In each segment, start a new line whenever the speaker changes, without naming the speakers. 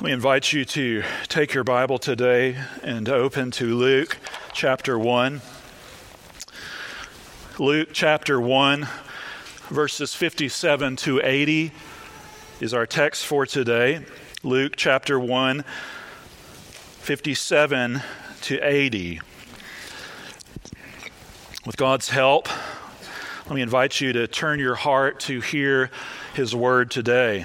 Let me invite you to take your Bible today and open to Luke chapter 1. Luke chapter 1, verses 57 to 80 is our text for today. Luke chapter 1, 57 to 80. With God's help, let me invite you to turn your heart to hear His word today.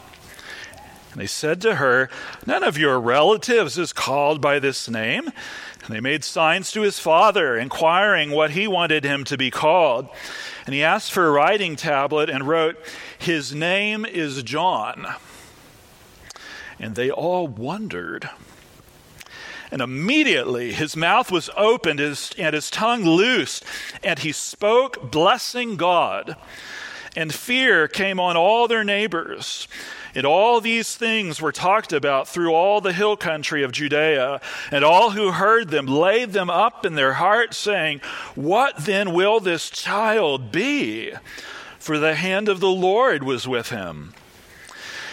And they said to her, None of your relatives is called by this name. And they made signs to his father, inquiring what he wanted him to be called. And he asked for a writing tablet and wrote, His name is John. And they all wondered. And immediately his mouth was opened and his tongue loosed, and he spoke, blessing God. And fear came on all their neighbors. And all these things were talked about through all the hill country of Judea. And all who heard them laid them up in their hearts, saying, What then will this child be? For the hand of the Lord was with him.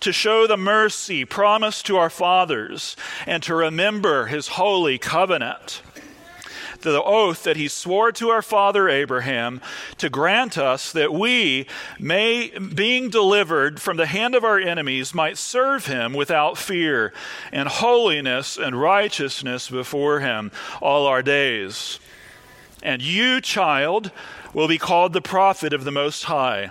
to show the mercy promised to our fathers, and to remember his holy covenant. The oath that he swore to our father Abraham to grant us that we may, being delivered from the hand of our enemies, might serve him without fear and holiness and righteousness before him all our days. And you, child, will be called the prophet of the Most High.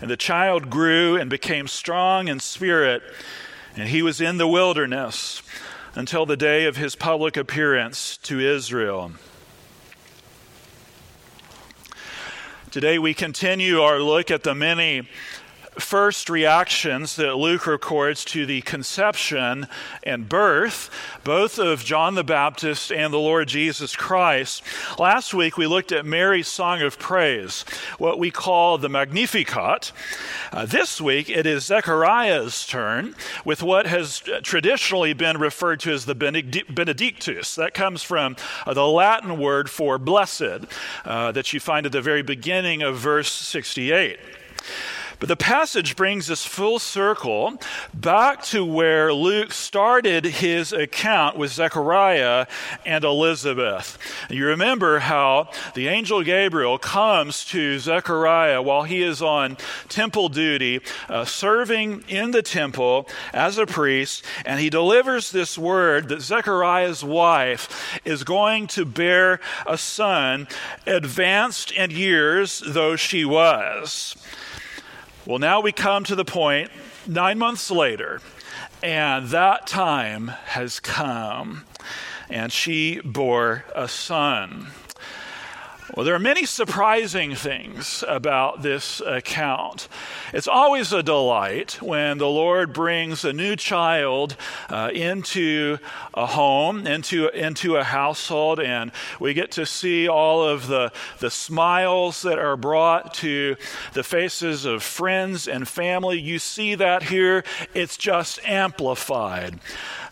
And the child grew and became strong in spirit, and he was in the wilderness until the day of his public appearance to Israel. Today we continue our look at the many first reactions that Luke records to the conception and birth, both of John the Baptist and the Lord Jesus Christ. Last week we looked at Mary's song of praise, what we call the Magnificat. Uh, this week it is Zechariah's turn with what has traditionally been referred to as the Benedictus. That comes from uh, the Latin word for blessed uh, that you find at the very beginning of verse 68. But the passage brings us full circle back to where Luke started his account with Zechariah and Elizabeth. You remember how the angel Gabriel comes to Zechariah while he is on temple duty, uh, serving in the temple as a priest, and he delivers this word that Zechariah's wife is going to bear a son, advanced in years though she was. Well, now we come to the point nine months later, and that time has come, and she bore a son. Well, there are many surprising things about this account. It's always a delight when the Lord brings a new child uh, into a home, into, into a household, and we get to see all of the, the smiles that are brought to the faces of friends and family. You see that here, it's just amplified.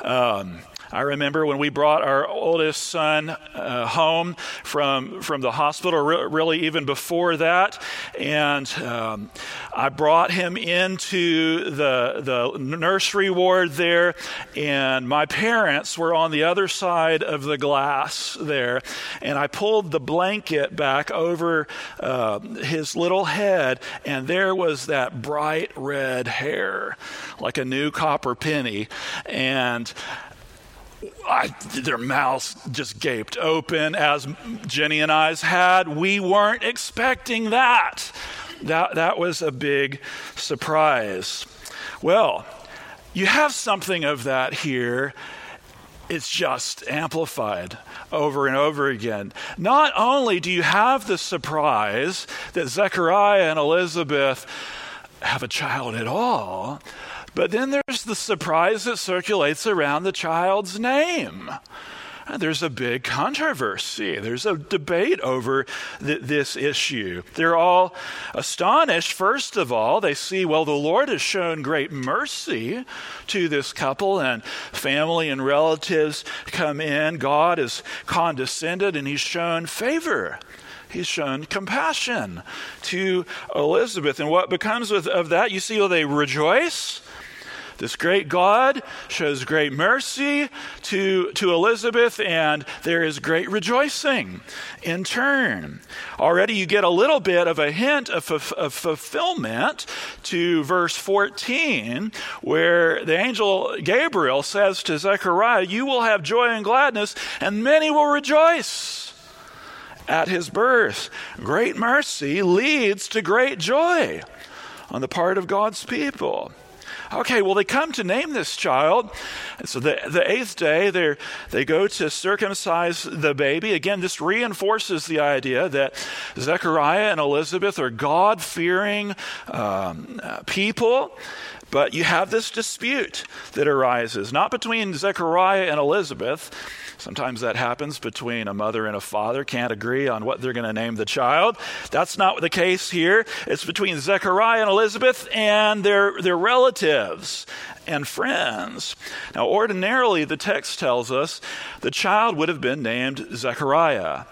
Um, I remember when we brought our oldest son uh, home from, from the hospital, re- really even before that. And um, I brought him into the, the nursery ward there, and my parents were on the other side of the glass there. And I pulled the blanket back over uh, his little head, and there was that bright red hair, like a new copper penny. And I, their mouths just gaped open as Jenny and I's had. We weren't expecting that. That, that was a big surprise. Well, you have something of that here. It's just amplified over and over again. Not only do you have the surprise that Zechariah and Elizabeth have a child at all, but then there's the surprise that circulates around the child's name. There's a big controversy. There's a debate over th- this issue. They're all astonished, first of all. They see, well, the Lord has shown great mercy to this couple, and family and relatives come in. God has condescended, and He's shown favor he's shown compassion to Elizabeth. And what becomes of that? You see, well, they rejoice. This great God shows great mercy to, to Elizabeth, and there is great rejoicing in turn. Already you get a little bit of a hint of, of, of fulfillment to verse 14, where the angel Gabriel says to Zechariah, You will have joy and gladness, and many will rejoice at his birth. Great mercy leads to great joy on the part of God's people. Okay, well, they come to name this child. So the, the eighth day, they go to circumcise the baby. Again, this reinforces the idea that Zechariah and Elizabeth are God fearing um, people. But you have this dispute that arises, not between Zechariah and Elizabeth Sometimes that happens between a mother and a father, can't agree on what they're going to name the child. That's not the case here. It's between Zechariah and Elizabeth and their, their relatives and friends. Now, ordinarily, the text tells us the child would have been named Zechariah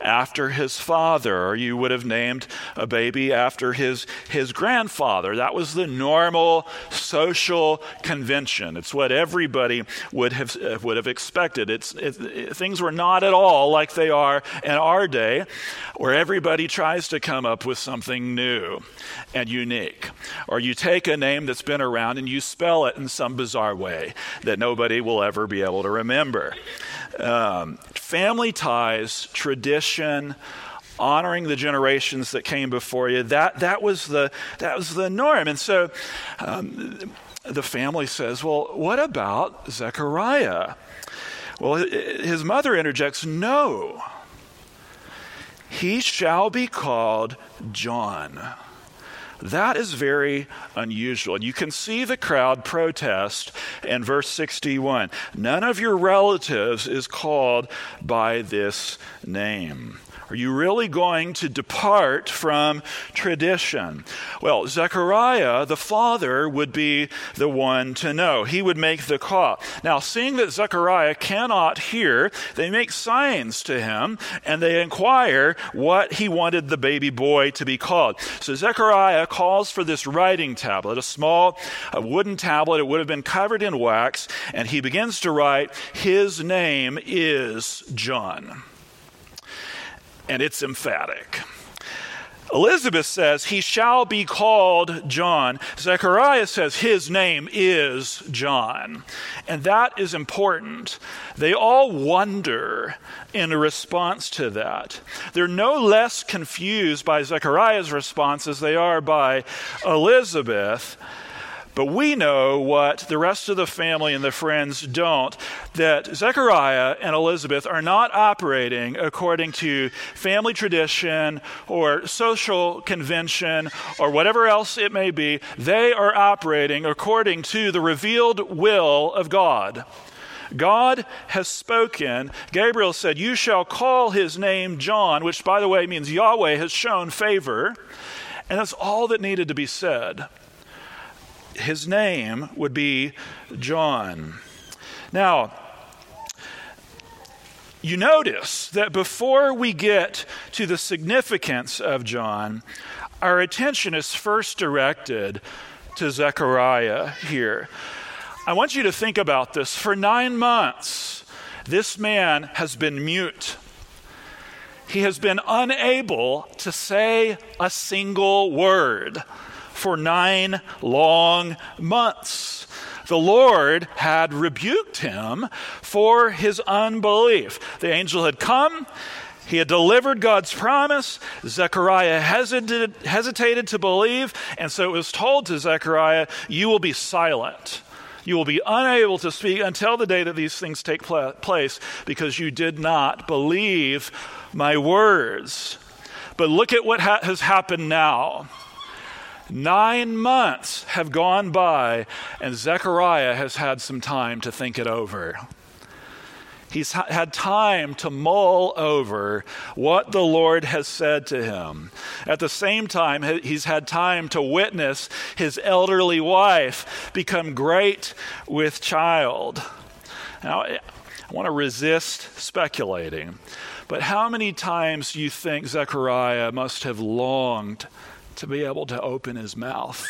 after his father, or you would have named a baby after his, his grandfather. That was the normal social convention. It's what everybody would have, would have expected. It's, it, it, things were not at all like they are in our day, where everybody tries to come up with something new and unique. Or you take a name that's been around and you spell it in some bizarre way that nobody will ever be able to remember. Um, family ties, tradition, honoring the generations that came before you, that, that, was, the, that was the norm. And so um, the family says, Well, what about Zechariah? Well, his mother interjects, No, he shall be called John. That is very unusual. And you can see the crowd protest in verse 61. None of your relatives is called by this name. Are you really going to depart from tradition? Well, Zechariah, the father, would be the one to know. He would make the call. Now, seeing that Zechariah cannot hear, they make signs to him and they inquire what he wanted the baby boy to be called. So Zechariah calls for this writing tablet, a small a wooden tablet. It would have been covered in wax, and he begins to write, His name is John and it's emphatic. Elizabeth says, He shall be called John. Zechariah says, His name is John. And that is important. They all wonder in response to that. They're no less confused by Zechariah's response as they are by Elizabeth. But we know what the rest of the family and the friends don't that Zechariah and Elizabeth are not operating according to family tradition or social convention or whatever else it may be. They are operating according to the revealed will of God. God has spoken. Gabriel said, You shall call his name John, which, by the way, means Yahweh has shown favor. And that's all that needed to be said his name would be John. Now, you notice that before we get to the significance of John, our attention is first directed to Zechariah here. I want you to think about this. For nine months, this man has been mute. He has been unable to say a single word for nine long months. The Lord had rebuked him for his unbelief. The angel had come, he had delivered God's promise. Zechariah hesitated, hesitated, to believe, and so it was told to Zechariah, You will be silent. You will be unable to speak until the day that these things take place because you did not believe my words. But look at what ha- has happened now. Nine months have gone by, and Zechariah has had some time to think it over. He's had time to mull over what the Lord has said to him. At the same time, he's had time to witness his elderly wife become great with child. Now, I want to resist speculating, but how many times do you think Zechariah must have longed to be able to open his mouth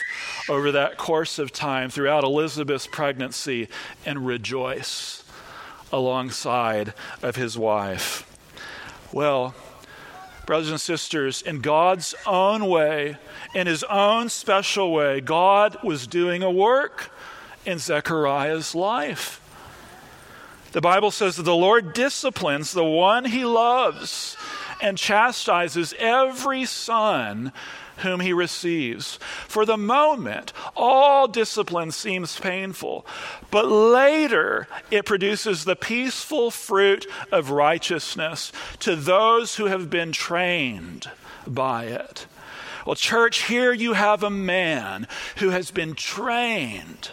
over that course of time throughout Elizabeth's pregnancy and rejoice alongside of his wife. Well, brothers and sisters, in God's own way, in his own special way, God was doing a work in Zechariah's life. The Bible says that the Lord disciplines the one he loves and chastises every son whom he receives. For the moment, all discipline seems painful, but later it produces the peaceful fruit of righteousness to those who have been trained by it. Well, church, here you have a man who has been trained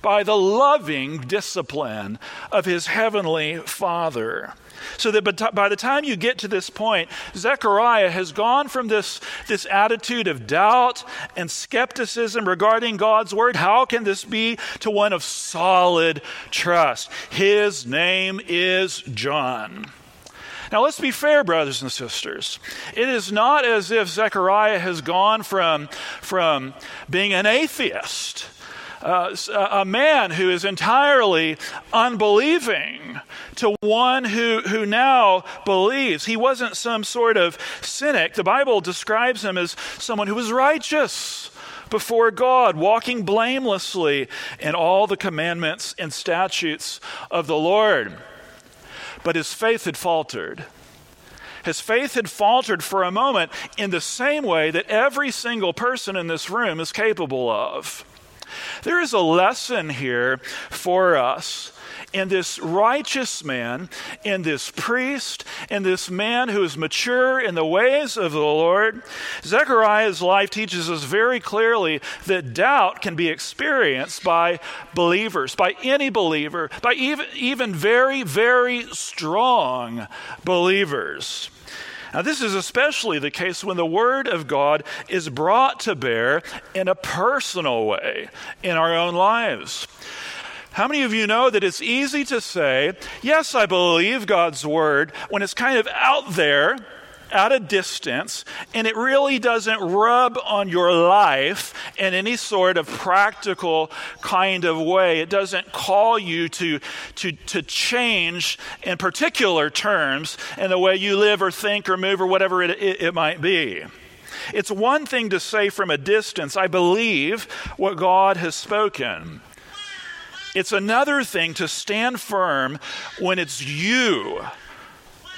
by the loving discipline of his heavenly Father. So that by the time you get to this point, Zechariah has gone from this, this attitude of doubt and skepticism regarding God's word. How can this be? To one of solid trust. His name is John. Now, let's be fair, brothers and sisters. It is not as if Zechariah has gone from, from being an atheist uh, a man who is entirely unbelieving to one who, who now believes. He wasn't some sort of cynic. The Bible describes him as someone who was righteous before God, walking blamelessly in all the commandments and statutes of the Lord. But his faith had faltered. His faith had faltered for a moment in the same way that every single person in this room is capable of. There is a lesson here for us in this righteous man, in this priest, in this man who is mature in the ways of the Lord. Zechariah's life teaches us very clearly that doubt can be experienced by believers, by any believer, by even, even very, very strong believers. Now, this is especially the case when the Word of God is brought to bear in a personal way in our own lives. How many of you know that it's easy to say, Yes, I believe God's Word, when it's kind of out there at a distance, and it really doesn't rub on your life in any sort of practical kind of way. It doesn't call you to, to, to change in particular terms in the way you live or think or move or whatever it, it, it might be. It's one thing to say from a distance, I believe what God has spoken. It's another thing to stand firm when it's you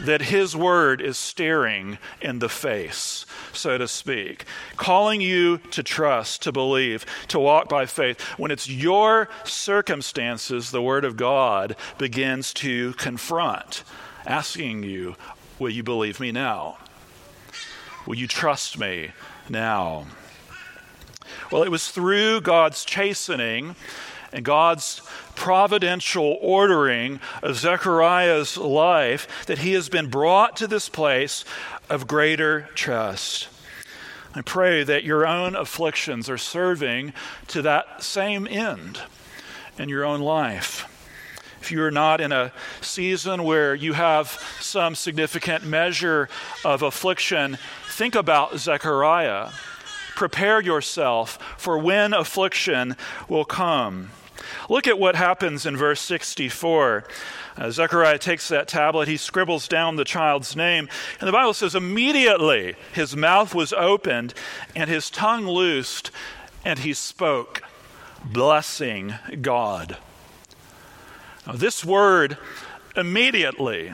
that His Word is staring in the face, so to speak, calling you to trust, to believe, to walk by faith. When it's your circumstances, the Word of God begins to confront, asking you, Will you believe me now? Will you trust me now? Well, it was through God's chastening and God's providential ordering of Zechariah's life that he has been brought to this place of greater trust. I pray that your own afflictions are serving to that same end in your own life. If you're not in a season where you have some significant measure of affliction, think about Zechariah. Prepare yourself for when affliction will come. Look at what happens in verse 64. Uh, Zechariah takes that tablet, he scribbles down the child's name, and the Bible says, immediately his mouth was opened and his tongue loosed, and he spoke, blessing God. Now, this word, immediately,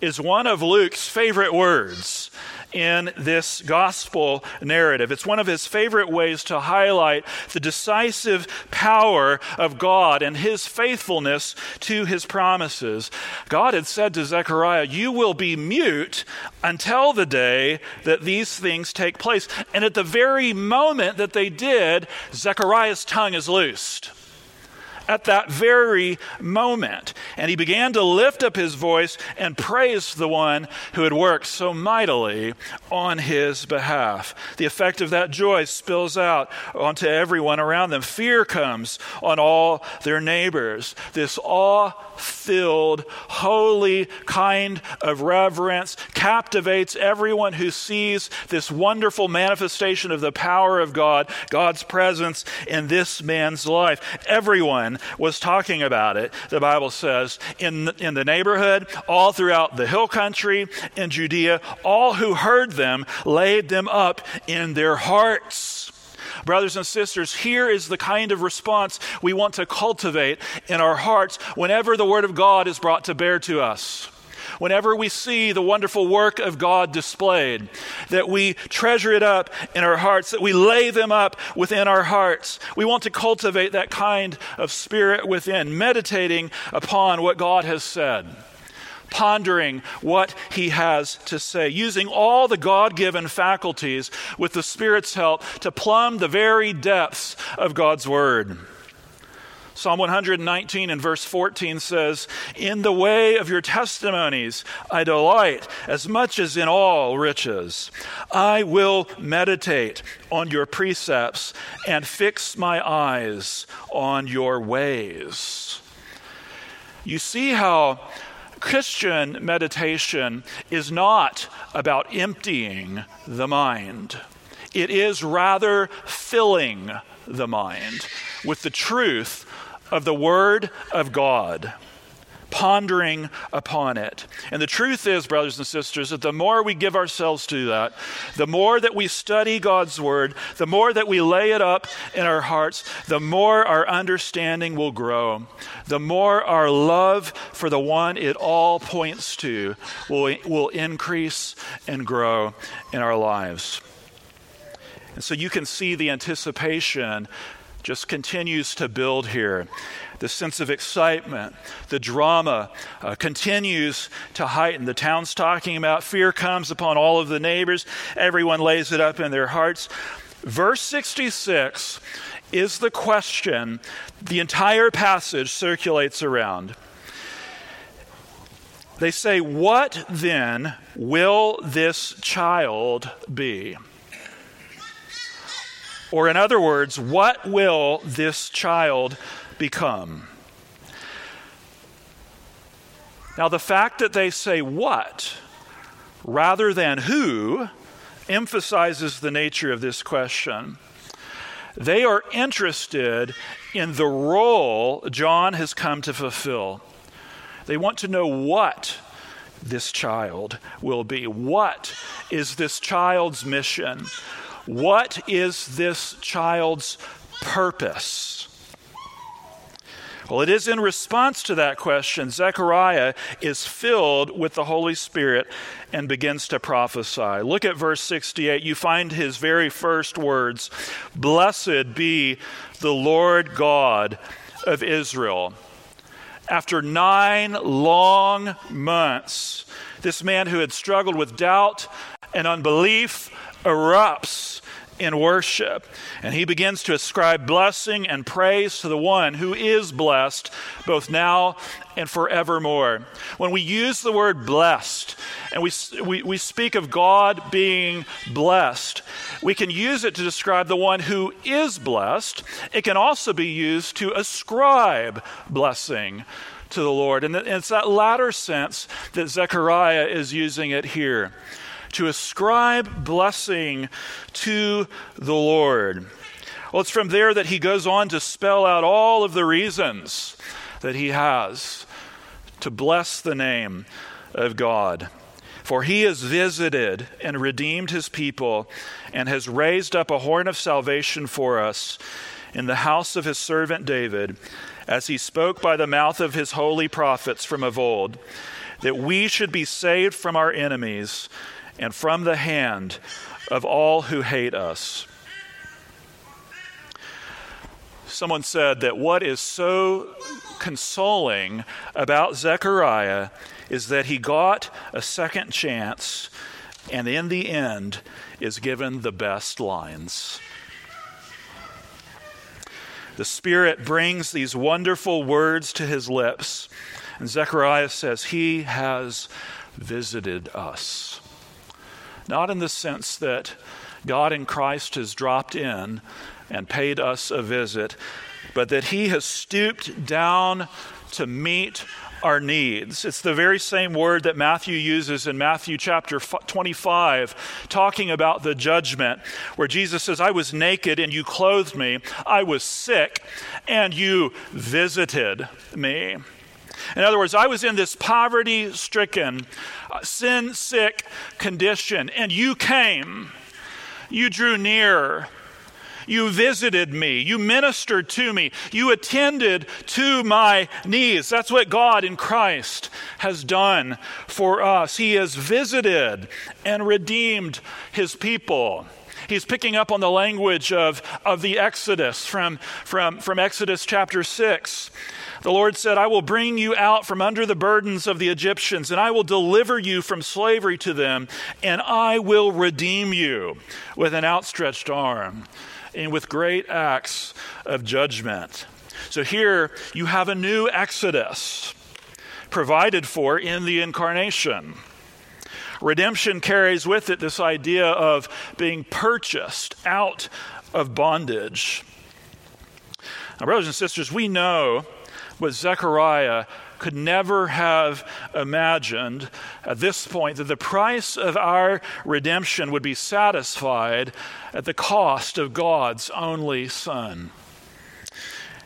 is one of Luke's favorite words in this gospel narrative. It's one of his favorite ways to highlight the decisive power of God and his faithfulness to his promises. God had said to Zechariah, You will be mute until the day that these things take place. And at the very moment that they did, Zechariah's tongue is loosed at that very moment. And he began to lift up his voice and praise the one who had worked so mightily on his behalf. The effect of that joy spills out onto everyone around them. Fear comes on all their neighbors. This awe filled, holy kind of reverence captivates everyone who sees this wonderful manifestation of the power of God, God's presence in this man's life. Everyone was talking about it, the Bible says, in, in the neighborhood, all throughout the hill country, in Judea. All who heard them laid them up in their hearts. Brothers and sisters, here is the kind of response we want to cultivate in our hearts whenever the Word of God is brought to bear to us. Whenever we see the wonderful work of God displayed, that we treasure it up in our hearts, that we lay them up within our hearts. We want to cultivate that kind of spirit within, meditating upon what God has said pondering what he has to say, using all the God given faculties with the Spirit's help to plumb the very depths of God's Word. Psalm 119 and verse 14 says, In the way of your testimonies I delight as much as in all riches. I will meditate on your precepts and fix my eyes on your ways. You see how Christian meditation is not about emptying the mind, it is rather filling the mind with the truth of the Word of God pondering upon it. And the truth is, brothers and sisters, that the more we give ourselves to that, the more that we study God's Word, the more that we lay it up in our hearts, the more our understanding will grow. The more our love for the one it all points to will, will increase and grow in our lives. And so you can see the anticipation just continues to build here. The sense of excitement, the drama uh, continues to heighten. The town's talking about fear comes upon all of the neighbors. Everyone lays it up in their hearts. Verse 66 is the question the entire passage circulates around. They say, What then will this child be? Or, in other words, what will this child become? Now, the fact that they say what rather than who emphasizes the nature of this question. They are interested in the role John has come to fulfill. They want to know what this child will be. What is this child's mission? What is this child's purpose? Well, it is in response to that question, Zechariah is filled with the Holy Spirit and begins to prophesy. Look at verse 68. You find his very first words Blessed be the Lord God of Israel. After nine long months, this man who had struggled with doubt and unbelief erupts in worship. And he begins to ascribe blessing and praise to the one who is blessed both now and forevermore. When we use the word blessed and we, we, we speak of God being blessed, we can use it to describe the one who is blessed. It can also be used to ascribe blessing to the Lord. And it's that latter sense that Zechariah is using it here to ascribe blessing to the Lord. Well, it's from there that he goes on to spell out all of the reasons that he has to bless the name of God. For he has visited and redeemed his people and has raised up a horn of salvation for us in the house of his servant David, as he spoke by the mouth of his holy prophets from of old, that we should be saved from our enemies and from the hand of all who hate us. Someone said that what is so consoling about Zechariah is that he got a second chance and in the end is given the best lines. The Spirit brings these wonderful words to his lips, and Zechariah says, He has visited us. Not in the sense that God in Christ has dropped in and paid us a visit, but that He has stooped down to meet our needs. It's the very same word that Matthew uses in Matthew chapter 25, talking about the judgment, where Jesus says, I was naked and you clothed me, I was sick and you visited me. In other words, I was in this poverty stricken, uh, sin sick condition, and you came. You drew near. You visited me. You ministered to me. You attended to my needs. That's what God in Christ has done for us. He has visited and redeemed his people. He's picking up on the language of, of the Exodus from, from, from Exodus chapter 6. The Lord said, I will bring you out from under the burdens of the Egyptians, and I will deliver you from slavery to them, and I will redeem you with an outstretched arm and with great acts of judgment. So here you have a new Exodus provided for in the incarnation. Redemption carries with it this idea of being purchased out of bondage. Now, brothers and sisters, we know what Zechariah could never have imagined at this point that the price of our redemption would be satisfied at the cost of God's only Son.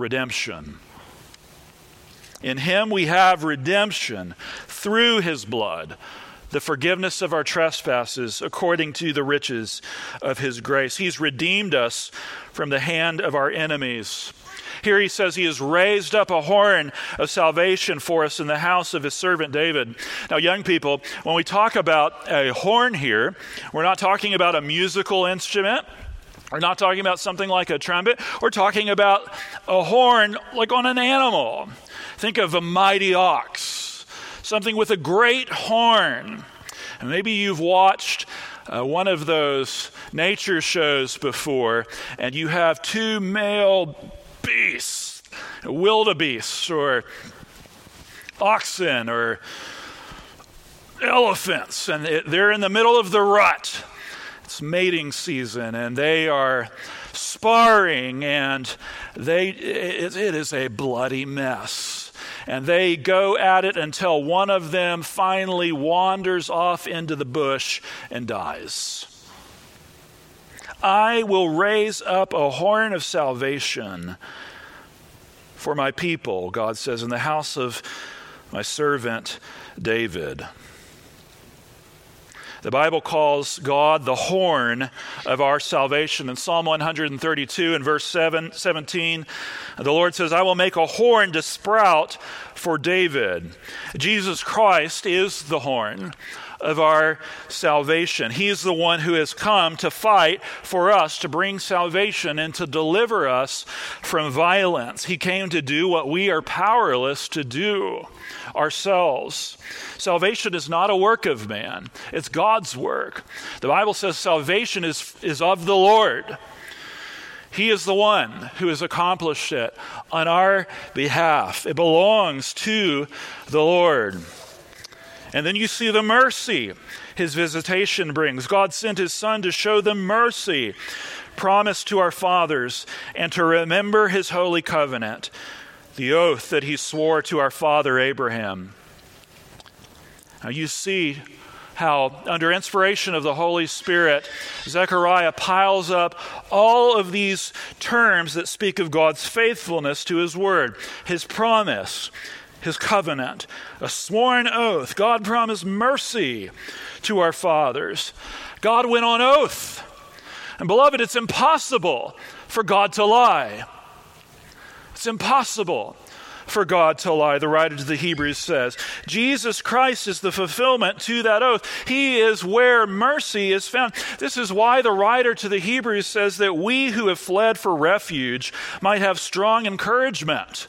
redemption. In him we have redemption through his blood, the forgiveness of our trespasses according to the riches of his grace. He's redeemed us from the hand of our enemies here he says he has raised up a horn of salvation for us in the house of his servant David. Now, young people, when we talk about a horn here, we're not talking about a musical instrument. We're not talking about something like a trumpet. We're talking about a horn like on an animal. Think of a mighty ox, something with a great horn. And maybe you've watched uh, one of those nature shows before, and you have two male beasts, wildebeests, or oxen, or elephants, and they're in the middle of the rut. It's mating season, and they are sparring, and they it, it is a bloody mess. And they go at it until one of them finally wanders off into the bush and dies. I will raise up a horn of salvation for my people, God says, in the house of my servant David. The Bible calls God the horn of our salvation. In Psalm 132 and verse 7, 17, the Lord says, I will make a horn to sprout for David. Jesus Christ is the horn of our salvation. He is the one who has come to fight for us, to bring salvation, and to deliver us from violence. He came to do what we are powerless to do ourselves. Salvation is not a work of man, it's God's work. The Bible says salvation is, is of the Lord. He is the one who has accomplished it on our behalf. It belongs to the Lord. And then you see the mercy his visitation brings. God sent his son to show them mercy, promised to our fathers, and to remember his holy covenant, the oath that he swore to our father Abraham. Now you see how, under inspiration of the Holy Spirit, Zechariah piles up all of these terms that speak of God's faithfulness to his word, his promise, his covenant, a sworn oath. God promised mercy to our fathers. God went on oath. And beloved, it's impossible for God to lie. It's impossible for God to lie, the writer to the Hebrews says. Jesus Christ is the fulfillment to that oath. He is where mercy is found. This is why the writer to the Hebrews says that we who have fled for refuge might have strong encouragement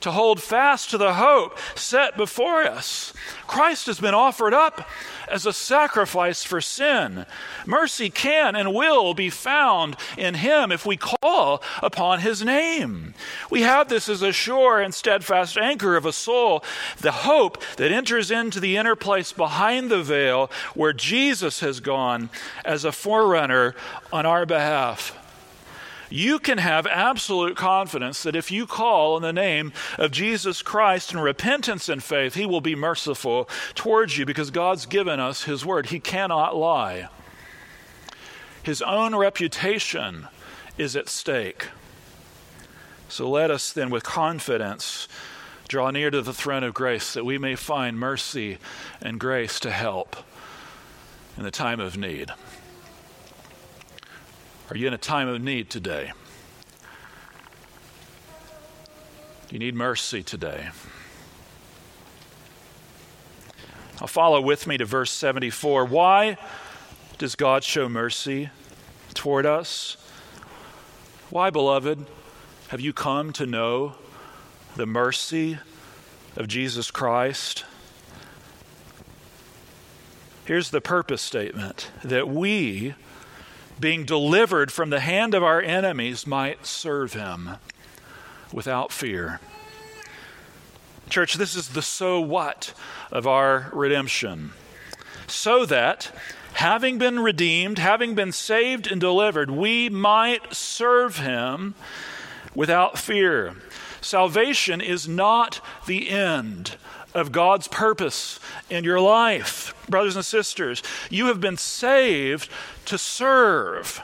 to hold fast to the hope set before us. Christ has been offered up as a sacrifice for sin. Mercy can and will be found in Him if we call upon His name. We have this as a sure and steadfast anchor of a soul, the hope that enters into the inner place behind the veil where Jesus has gone as a forerunner on our behalf you can have absolute confidence that if you call on the name of Jesus Christ in repentance and faith, He will be merciful towards you because God's given us His word. He cannot lie. His own reputation is at stake. So let us then, with confidence, draw near to the throne of grace that we may find mercy and grace to help in the time of need. Are you in a time of need today? Do You need mercy today. I'll follow with me to verse 74. Why does God show mercy toward us? Why, beloved, have you come to know the mercy of Jesus Christ? Here's the purpose statement that we being delivered from the hand of our enemies, might serve him without fear. Church, this is the so what of our redemption. So that, having been redeemed, having been saved and delivered, we might serve him without fear. Salvation is not the end of God's purpose in your life. Brothers and sisters, you have been saved to serve.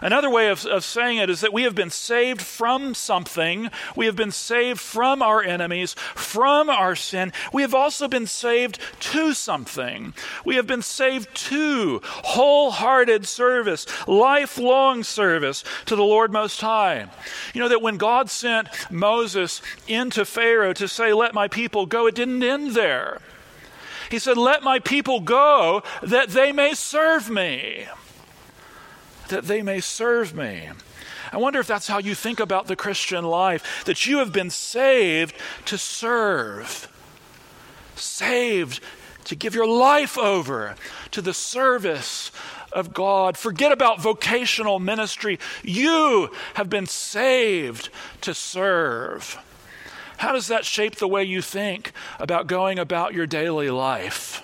Another way of, of saying it is that we have been saved from something. We have been saved from our enemies, from our sin. We have also been saved to something. We have been saved to wholehearted service, lifelong service to the Lord Most High. You know that when God sent Moses into Pharaoh to say, Let my people go, it didn't end there. He said, Let my people go that they may serve me that they may serve me. I wonder if that's how you think about the Christian life, that you have been saved to serve, saved to give your life over to the service of God. Forget about vocational ministry. You have been saved to serve. How does that shape the way you think about going about your daily life?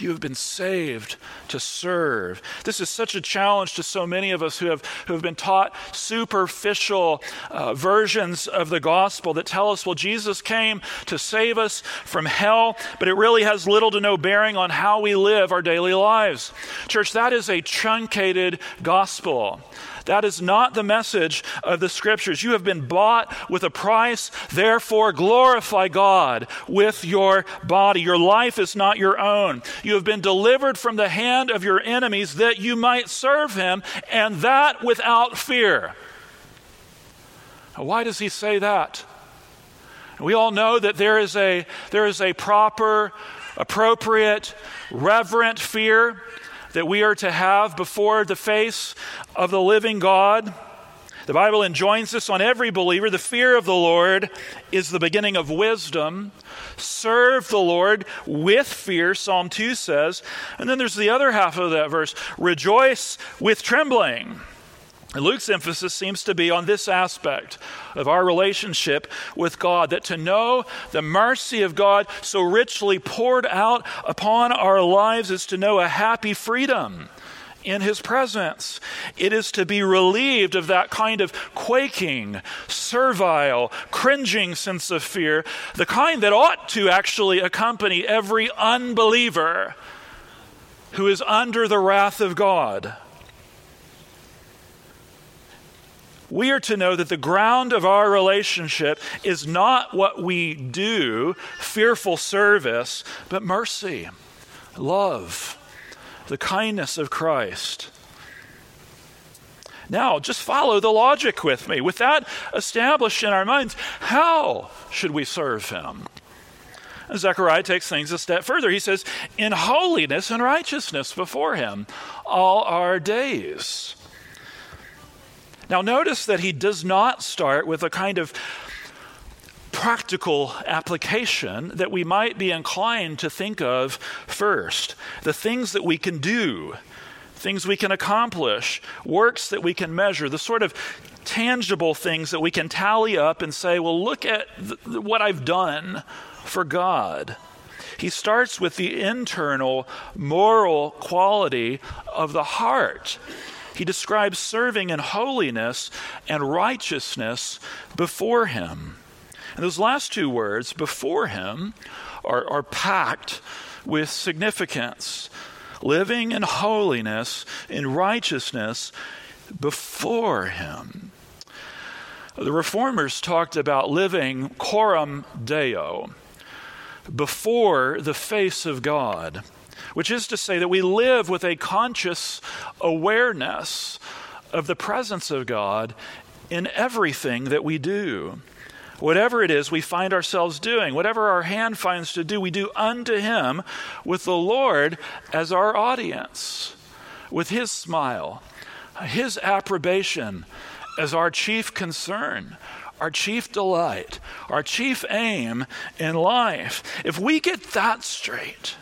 You have been saved to serve. This is such a challenge to so many of us who have, who have been taught superficial uh, versions of the gospel that tell us, well, Jesus came to save us from hell, but it really has little to no bearing on how we live our daily lives. Church, that is a truncated gospel That is not the message of the scriptures. You have been bought with a price, therefore glorify God with your body. Your life is not your own. You have been delivered from the hand of your enemies that you might serve him, and that without fear. Why does he say that? We all know that there is a, there is a proper, appropriate, reverent fear that we are to have before the face of the living God. The Bible enjoins this on every believer. The fear of the Lord is the beginning of wisdom. Serve the Lord with fear, Psalm 2 says. And then there's the other half of that verse rejoice with trembling. Luke's emphasis seems to be on this aspect of our relationship with God that to know the mercy of God so richly poured out upon our lives is to know a happy freedom in His presence. It is to be relieved of that kind of quaking, servile, cringing sense of fear, the kind that ought to actually accompany every unbeliever who is under the wrath of God. We are to know that the ground of our relationship is not what we do, fearful service, but mercy, love, the kindness of Christ. Now, just follow the logic with me. With that established in our minds, how should we serve Him? Zechariah takes things a step further. He says, In holiness and righteousness before Him all our days. Now, notice that he does not start with a kind of practical application that we might be inclined to think of first. The things that we can do, things we can accomplish, works that we can measure, the sort of tangible things that we can tally up and say, well, look at th- what I've done for God. He starts with the internal moral quality of the heart. He describes serving in holiness and righteousness before Him. And those last two words, before Him, are, are packed with significance. Living in holiness, in righteousness before Him. The reformers talked about living coram deo, before the face of God which is to say that we live with a conscious awareness of the presence of God in everything that we do. Whatever it is we find ourselves doing, whatever our hand finds to do, we do unto Him with the Lord as our audience, with His smile, His approbation as our chief concern, our chief delight, our chief aim in life. If we get that straight,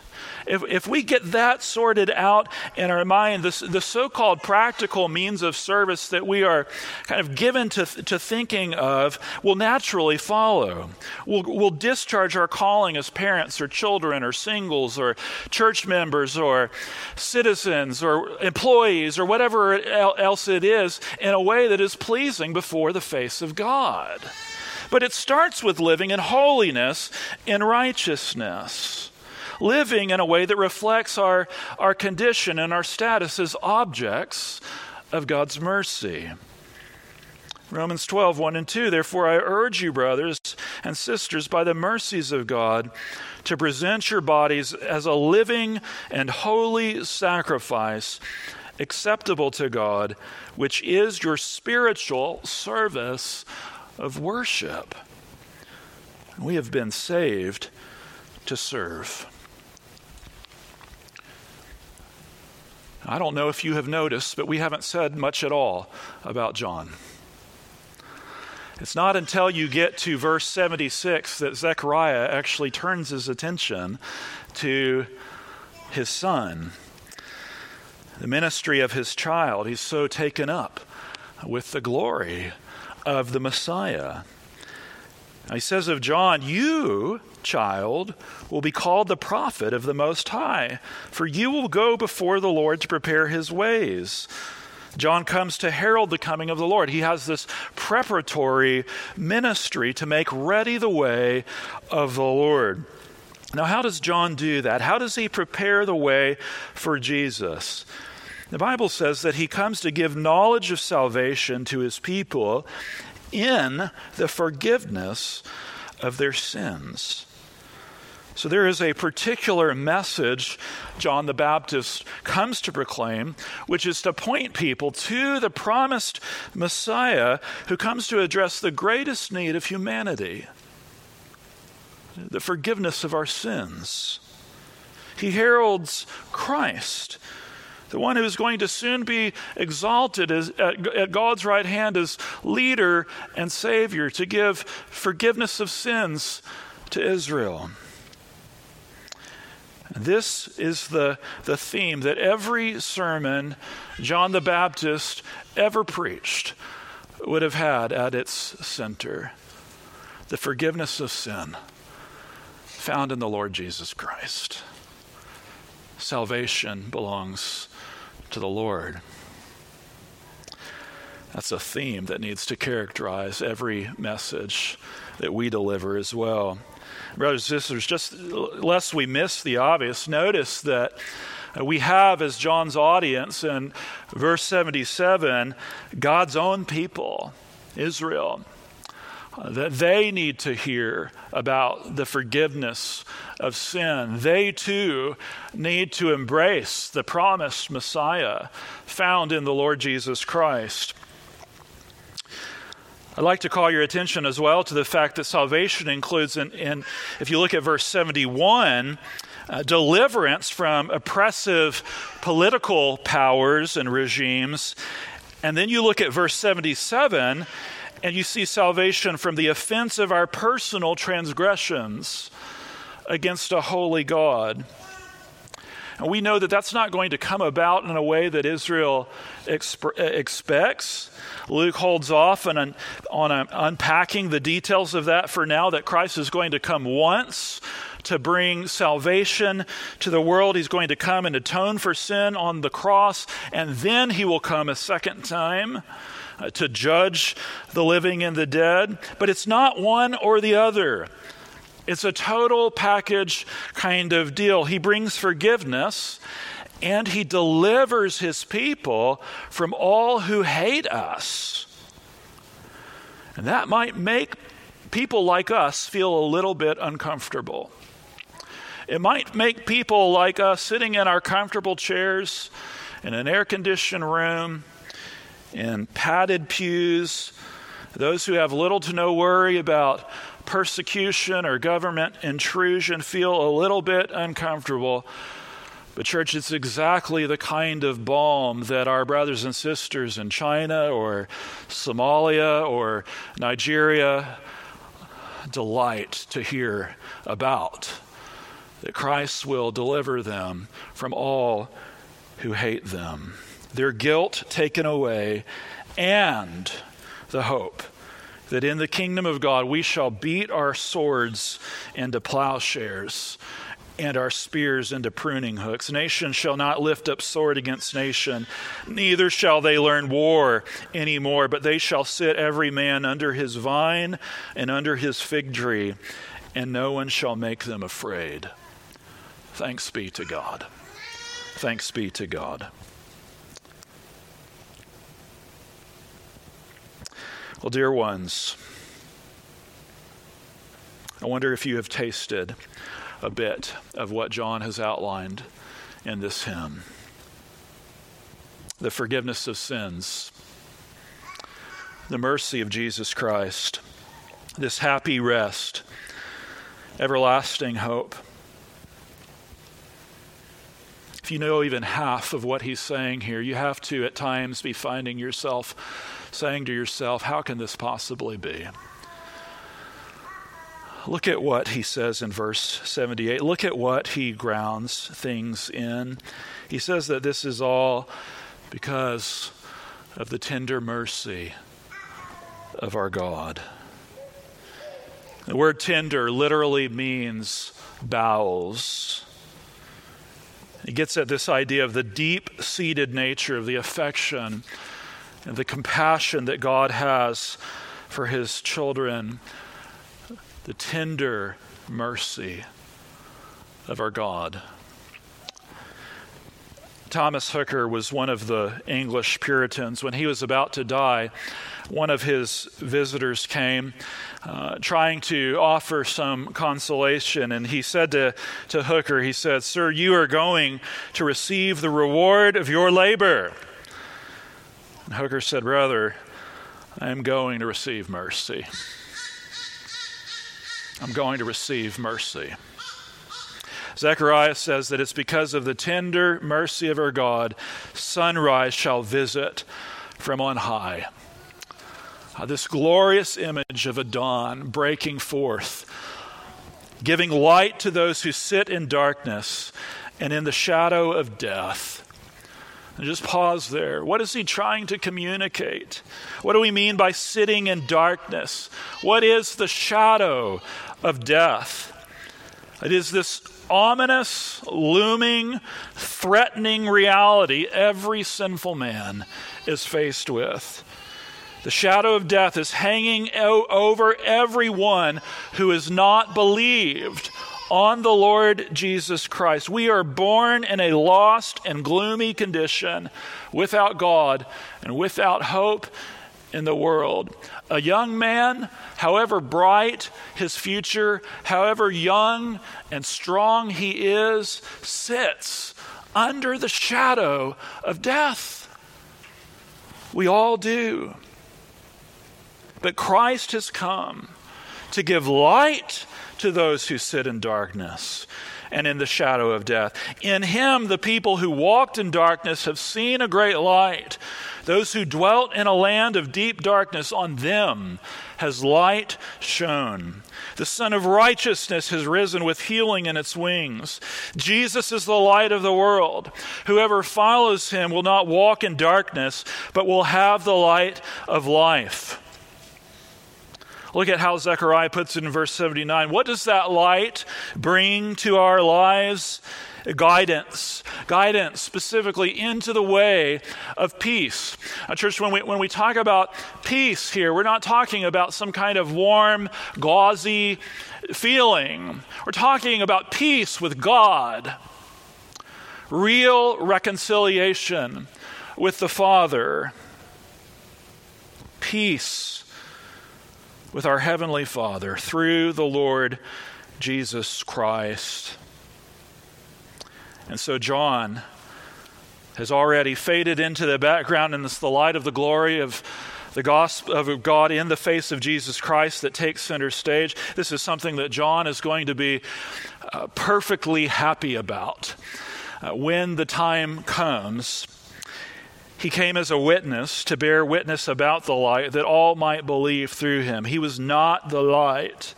if, if we get that sorted out in our mind, the, the so called practical means of service that we are kind of given to, to thinking of will naturally follow. We'll, we'll discharge our calling as parents or children or singles or church members or citizens or employees or whatever else it is in a way that is pleasing before the face of God. But it starts with living in holiness, in righteousness living in a way that reflects our, our condition and our status as objects of God's mercy. Romans 12, 1 and 2. Therefore, I urge you, brothers and sisters, by the mercies of God, to present your bodies as a living and holy sacrifice, acceptable to God, which is your spiritual service of worship. We have been saved to serve. I don't know if you have noticed, but we haven't said much at all about John. It's not until you get to verse 76 that Zechariah actually turns his attention to his son, the ministry of his child. He's so taken up with the glory of the Messiah. Now he says of John, You, child, will be called the prophet of the Most High, for you will go before the Lord to prepare his ways. John comes to herald the coming of the Lord. He has this preparatory ministry to make ready the way of the Lord. Now, how does John do that? How does he prepare the way for Jesus? The Bible says that he comes to give knowledge of salvation to his people in the forgiveness of their sins. So there is a particular message John the Baptist comes to proclaim, which is to point people to the promised Messiah who comes to address the greatest need of humanity the forgiveness of our sins. He heralds Christ, the one who is going to soon be exalted as, at, at God's right hand as leader and Savior to give forgiveness of sins to Israel. This is the, the theme that every sermon John the Baptist ever preached would have had at its center the forgiveness of sin found in the Lord Jesus Christ. Salvation belongs to the Lord. That's a theme that needs to characterize every message that we deliver as well. Brothers and sisters, just lest we miss the obvious, notice that we have as John's audience in verse 77 God's own people, Israel that they need to hear about the forgiveness of sin. They too need to embrace the promised Messiah found in the Lord Jesus Christ. I'd like to call your attention as well to the fact that salvation includes, in, in if you look at verse 71, uh, deliverance from oppressive political powers and regimes. And then you look at verse 77, and you see salvation from the offense of our personal transgressions against a holy God. And we know that that's not going to come about in a way that Israel exp- expects. Luke holds off on, on unpacking the details of that for now, that Christ is going to come once to bring salvation to the world. He's going to come and atone for sin on the cross, and then he will come a second time uh, to judge the living and the dead. But it's not one or the other. It's a total package kind of deal. He brings forgiveness and he delivers his people from all who hate us. And that might make people like us feel a little bit uncomfortable. It might make people like us sitting in our comfortable chairs in an air conditioned room in padded pews, those who have little to no worry about persecution or government intrusion feel a little bit uncomfortable. But, church, it's exactly the kind of balm that our brothers and sisters in China or Somalia or Nigeria delight to hear about. That Christ will deliver them from all who hate them their guilt taken away, and the hope that in the kingdom of God we shall beat our swords into plowshares and our spears into pruning hooks. Nation shall not lift up sword against nation, neither shall they learn war any more, but they shall sit every man under his vine and under his fig tree, and no one shall make them afraid. Thanks be to God. Thanks be to God. Well, dear ones, I wonder if you have tasted a bit of what John has outlined in this hymn the forgiveness of sins, the mercy of Jesus Christ, this happy rest, everlasting hope. If you know even half of what he's saying here, you have to at times be finding yourself saying to yourself, How can this possibly be? Look at what he says in verse 78. Look at what he grounds things in. He says that this is all because of the tender mercy of our God. The word tender literally means bowels. He gets at this idea of the deep seated nature of the affection and the compassion that God has for his children, the tender mercy of our God. Thomas Hooker was one of the English Puritans. When he was about to die, one of his visitors came uh, trying to offer some consolation, and he said to, to Hooker, he said, Sir, you are going to receive the reward of your labor. Hooker said, Brother, I am going to receive mercy. I'm going to receive mercy. Zechariah says that it's because of the tender mercy of our God, sunrise shall visit from on high. Uh, this glorious image of a dawn breaking forth, giving light to those who sit in darkness and in the shadow of death. Just pause there. What is he trying to communicate? What do we mean by sitting in darkness? What is the shadow of death? It is this ominous, looming, threatening reality every sinful man is faced with. The shadow of death is hanging over everyone who has not believed on the Lord Jesus Christ. We are born in a lost and gloomy condition without God and without hope in the world. A young man, however bright his future, however young and strong he is, sits under the shadow of death. We all do. But Christ has come to give light to those who sit in darkness and in the shadow of death. In him, the people who walked in darkness have seen a great light. Those who dwelt in a land of deep darkness, on them has light shone. The Sun of Righteousness has risen with healing in its wings. Jesus is the light of the world. Whoever follows him will not walk in darkness, but will have the light of life. Look at how Zechariah puts it in verse 79. What does that light bring to our lives? Guidance. Guidance specifically into the way of peace. Uh, church, when we, when we talk about peace here, we're not talking about some kind of warm, gauzy feeling. We're talking about peace with God, real reconciliation with the Father, peace with our Heavenly Father through the Lord Jesus Christ. And so John has already faded into the background and it's the light of the glory of the gospel of God in the face of Jesus Christ that takes center stage. This is something that John is going to be uh, perfectly happy about uh, when the time comes he came as a witness to bear witness about the light that all might believe through him. He was not the light,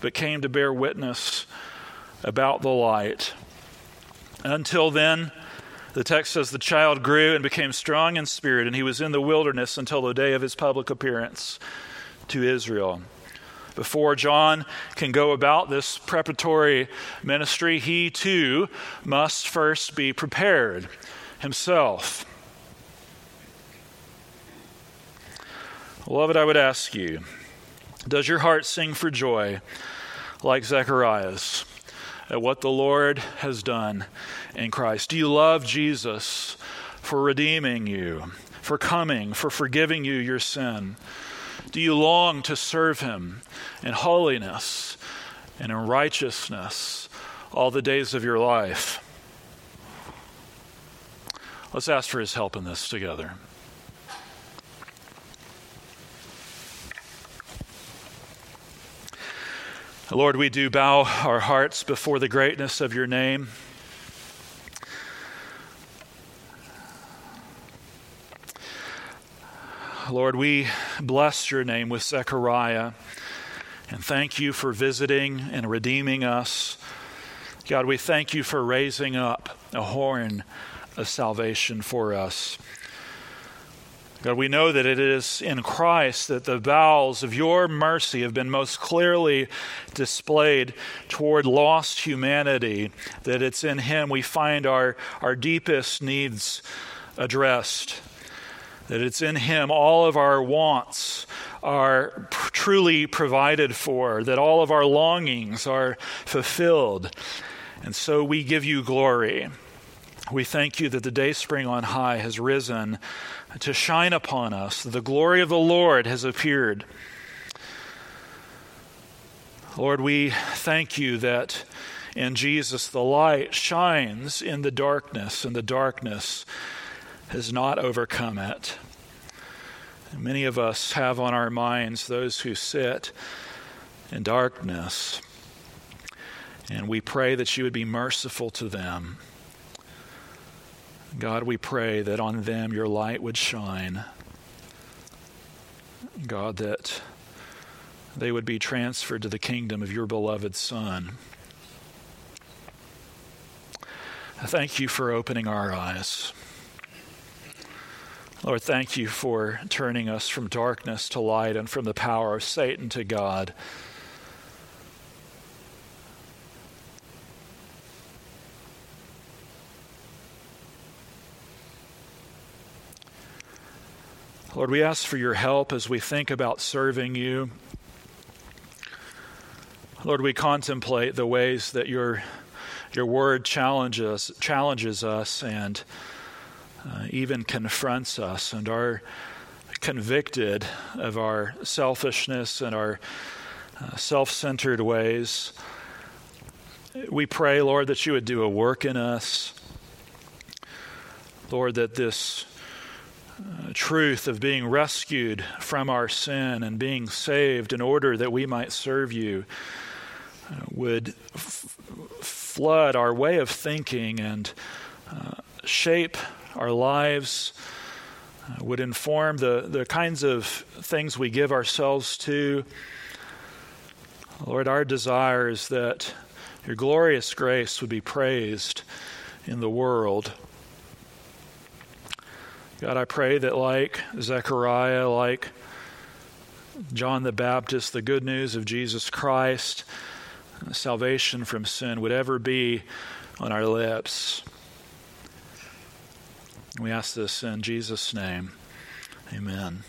but came to bear witness about the light. Until then, the text says the child grew and became strong in spirit, and he was in the wilderness until the day of his public appearance to Israel. Before John can go about this preparatory ministry, he too must first be prepared himself. Beloved, I would ask you Does your heart sing for joy like Zechariah's at what the Lord has done in Christ? Do you love Jesus for redeeming you, for coming, for forgiving you your sin? Do you long to serve him in holiness and in righteousness all the days of your life? Let's ask for his help in this together. Lord, we do bow our hearts before the greatness of your name. Lord, we bless your name with Zechariah and thank you for visiting and redeeming us. God, we thank you for raising up a horn of salvation for us. God, we know that it is in Christ that the bowels of your mercy have been most clearly displayed toward lost humanity, that it's in Him we find our, our deepest needs addressed, that it's in Him all of our wants are truly provided for, that all of our longings are fulfilled. And so we give you glory. We thank you that the day spring on high has risen to shine upon us. The glory of the Lord has appeared. Lord, we thank you that in Jesus the light shines in the darkness, and the darkness has not overcome it. Many of us have on our minds those who sit in darkness, and we pray that you would be merciful to them. God, we pray that on them your light would shine. God, that they would be transferred to the kingdom of your beloved Son. I thank you for opening our eyes. Lord, thank you for turning us from darkness to light and from the power of Satan to God. Lord, we ask for your help as we think about serving you. Lord, we contemplate the ways that your, your word challenges, challenges us and uh, even confronts us and are convicted of our selfishness and our uh, self centered ways. We pray, Lord, that you would do a work in us. Lord, that this truth of being rescued from our sin and being saved in order that we might serve you would f- flood our way of thinking and uh, shape our lives, uh, would inform the, the kinds of things we give ourselves to. Lord, our desire is that your glorious grace would be praised in the world. God, I pray that, like Zechariah, like John the Baptist, the good news of Jesus Christ salvation from sin would ever be on our lips. We ask this in Jesus' name. Amen.